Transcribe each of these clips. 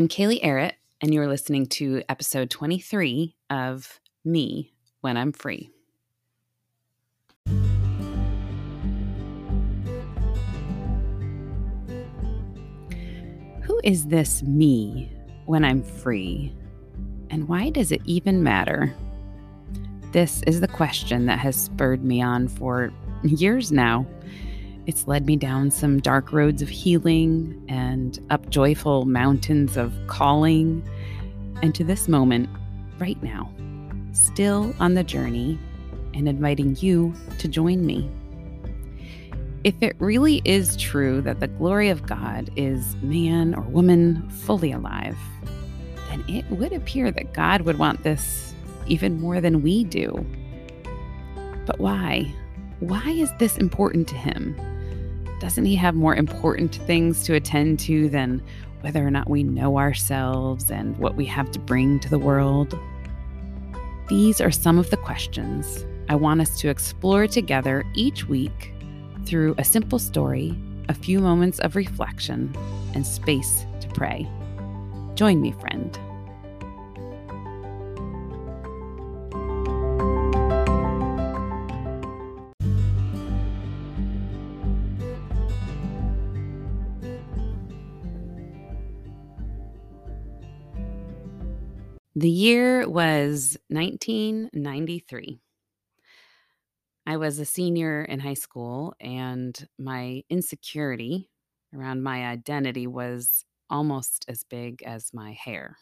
I'm Kaylee Arrett, and you're listening to episode 23 of Me When I'm Free. Who is this me when I'm free? And why does it even matter? This is the question that has spurred me on for years now. It's led me down some dark roads of healing and up joyful mountains of calling, and to this moment, right now, still on the journey and inviting you to join me. If it really is true that the glory of God is man or woman fully alive, then it would appear that God would want this even more than we do. But why? Why is this important to him? Doesn't he have more important things to attend to than whether or not we know ourselves and what we have to bring to the world? These are some of the questions I want us to explore together each week through a simple story, a few moments of reflection, and space to pray. Join me, friend. The year was 1993. I was a senior in high school, and my insecurity around my identity was almost as big as my hair.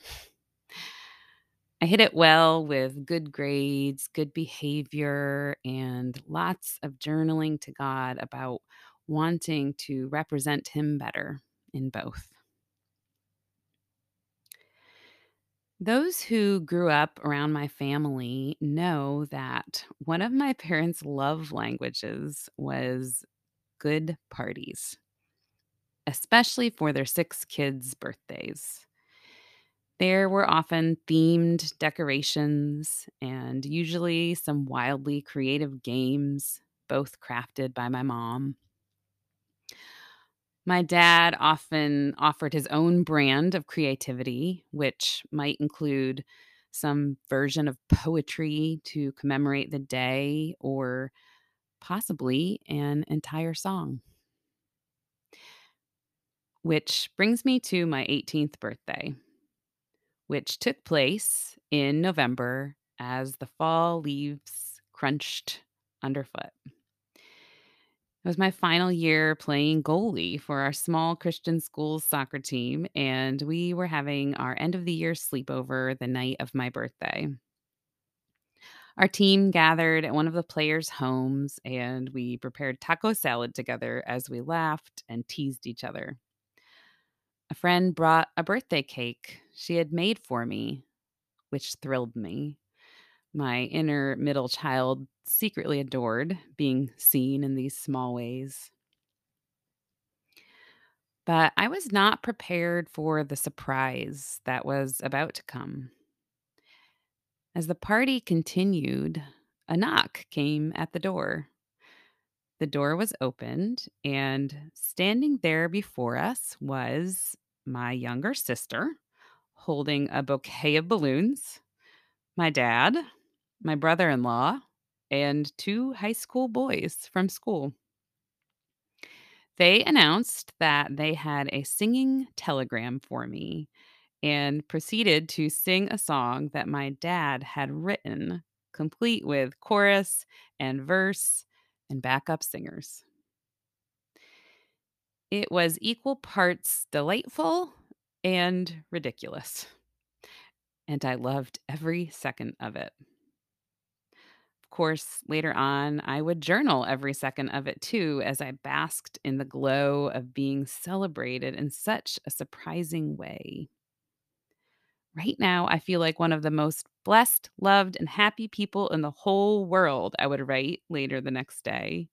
I hit it well with good grades, good behavior, and lots of journaling to God about wanting to represent Him better in both. Those who grew up around my family know that one of my parents' love languages was good parties, especially for their six kids' birthdays. There were often themed decorations and usually some wildly creative games, both crafted by my mom. My dad often offered his own brand of creativity, which might include some version of poetry to commemorate the day or possibly an entire song. Which brings me to my 18th birthday, which took place in November as the fall leaves crunched underfoot. It was my final year playing goalie for our small Christian school's soccer team, and we were having our end of the year sleepover the night of my birthday. Our team gathered at one of the players' homes and we prepared taco salad together as we laughed and teased each other. A friend brought a birthday cake she had made for me, which thrilled me my inner middle child secretly adored being seen in these small ways. But I was not prepared for the surprise that was about to come. As the party continued, a knock came at the door. The door was opened, and standing there before us was my younger sister holding a bouquet of balloons, my dad, my brother in law, and two high school boys from school. They announced that they had a singing telegram for me and proceeded to sing a song that my dad had written, complete with chorus and verse and backup singers. It was equal parts delightful and ridiculous, and I loved every second of it course, later on, I would journal every second of it too, as I basked in the glow of being celebrated in such a surprising way. Right now, I feel like one of the most blessed, loved, and happy people in the whole world, I would write later the next day.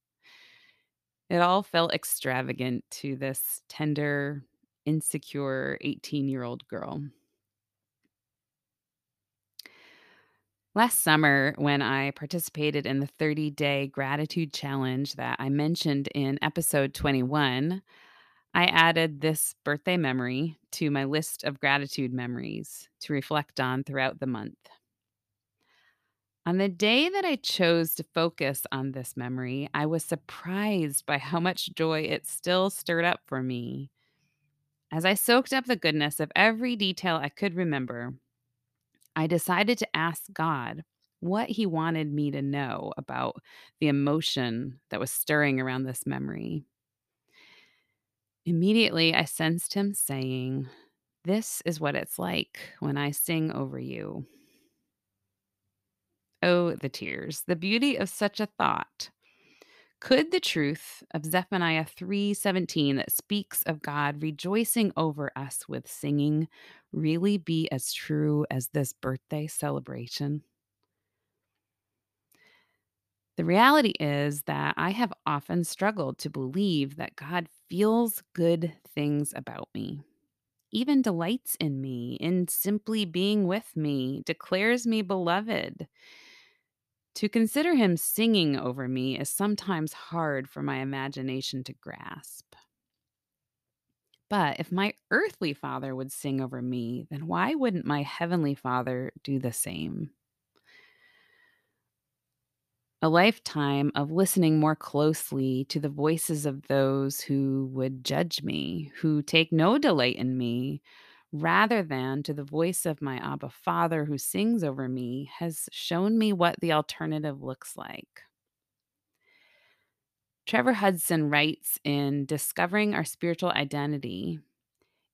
It all felt extravagant to this tender, insecure 18 year old girl. Last summer, when I participated in the 30 day gratitude challenge that I mentioned in episode 21, I added this birthday memory to my list of gratitude memories to reflect on throughout the month. On the day that I chose to focus on this memory, I was surprised by how much joy it still stirred up for me. As I soaked up the goodness of every detail I could remember, I decided to ask God what He wanted me to know about the emotion that was stirring around this memory. Immediately, I sensed him saying, This is what it's like when I sing over you. Oh, the tears, the beauty of such a thought. Could the truth of Zephaniah 3:17 that speaks of God rejoicing over us with singing really be as true as this birthday celebration? The reality is that I have often struggled to believe that God feels good things about me, even delights in me, in simply being with me, declares me beloved. To consider him singing over me is sometimes hard for my imagination to grasp. But if my earthly father would sing over me, then why wouldn't my heavenly father do the same? a lifetime of listening more closely to the voices of those who would judge me, who take no delight in me, rather than to the voice of my Abba Father who sings over me, has shown me what the alternative looks like. Trevor Hudson writes in Discovering Our Spiritual Identity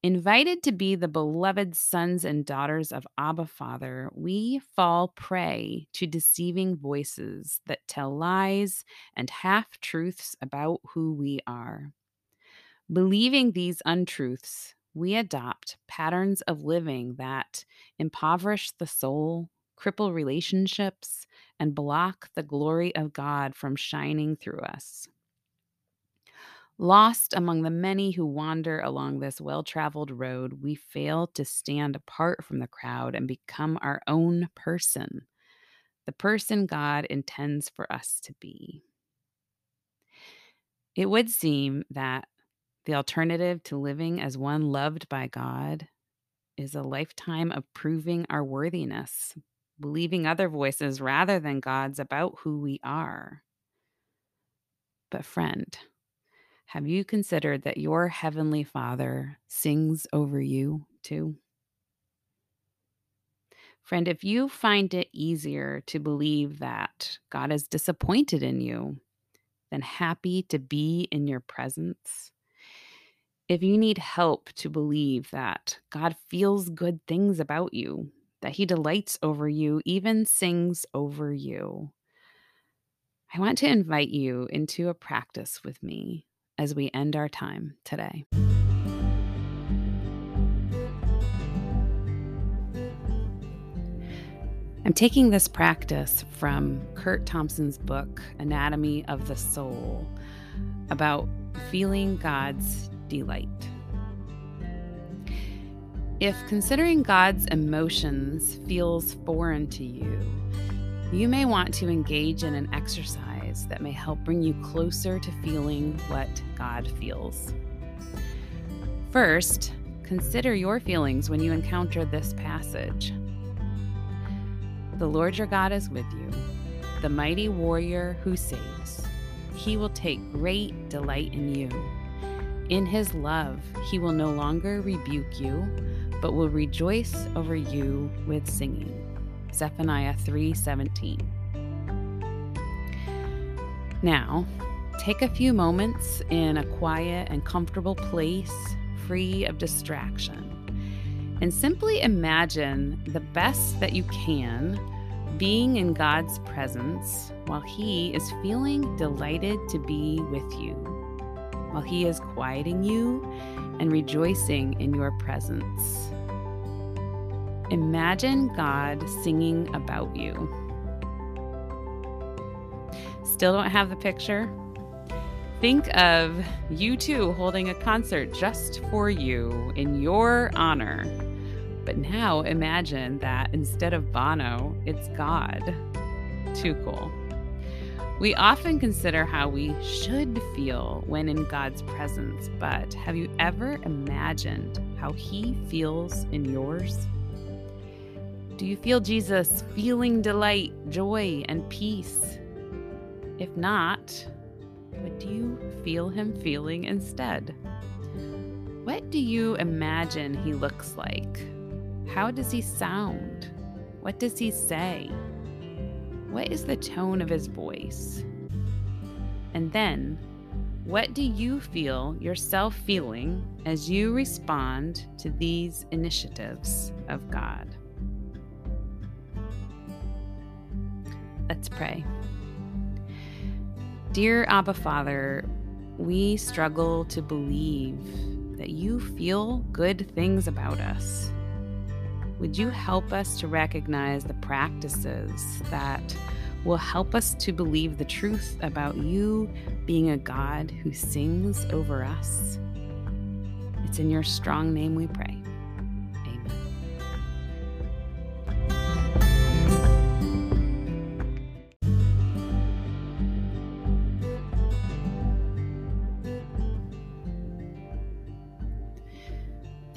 Invited to be the beloved sons and daughters of Abba Father, we fall prey to deceiving voices that tell lies and half truths about who we are. Believing these untruths, we adopt patterns of living that impoverish the soul, cripple relationships, and block the glory of God from shining through us. Lost among the many who wander along this well traveled road, we fail to stand apart from the crowd and become our own person, the person God intends for us to be. It would seem that the alternative to living as one loved by God is a lifetime of proving our worthiness, believing other voices rather than God's about who we are. But, friend, have you considered that your Heavenly Father sings over you too? Friend, if you find it easier to believe that God is disappointed in you than happy to be in your presence, if you need help to believe that God feels good things about you, that He delights over you, even sings over you, I want to invite you into a practice with me as we end our time today. I'm taking this practice from Curt Thompson's book, Anatomy of the Soul, about feeling God's delight. If considering God's emotions feels foreign to you, you may want to engage in an exercise that may help bring you closer to feeling what God feels. First, consider your feelings when you encounter this passage. The Lord your God is with you, the mighty warrior who saves. He will take great delight in you. In his love, he will no longer rebuke you, but will rejoice over you with singing. Zephaniah 3:17. Now, take a few moments in a quiet and comfortable place, free of distraction, and simply imagine the best that you can being in God's presence while He is feeling delighted to be with you, while He is quieting you and rejoicing in your presence. Imagine God singing about you still don't have the picture, think of U2 holding a concert just for you in your honor. But now imagine that instead of Bono, it's God. Too cool. We often consider how we should feel when in God's presence, but have you ever imagined how He feels in yours? Do you feel Jesus feeling delight, joy, and peace? If not, what do you feel Him feeling instead? What do you imagine He looks like? How does He sound? What does He say? What is the tone of his voice? And then, what do you feel yourself feeling as you respond to these initiatives of God? Let's pray. Dear Abba Father, we struggle to believe that you feel good things about us. Would you help us to recognize the practices that will help us to believe the truth about you being a God who sings over us? It's in your strong name we pray.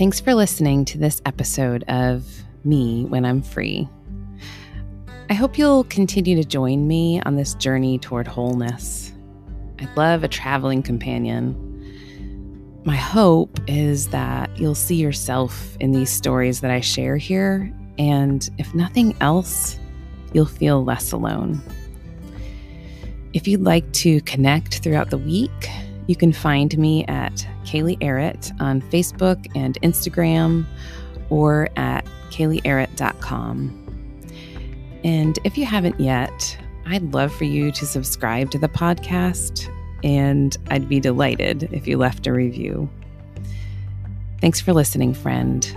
Thanks for listening to this episode of Me When I'm Free. I hope you'll continue to join me on this journey toward wholeness. I'd love a traveling companion. My hope is that you'll see yourself in these stories that I share here, and if nothing else, you'll feel less alone. If you'd like to connect throughout the week, you can find me at Kaylee Arrett on Facebook and Instagram or at kayleearrett.com. And if you haven't yet, I'd love for you to subscribe to the podcast, and I'd be delighted if you left a review. Thanks for listening, friend.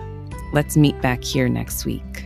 Let's meet back here next week.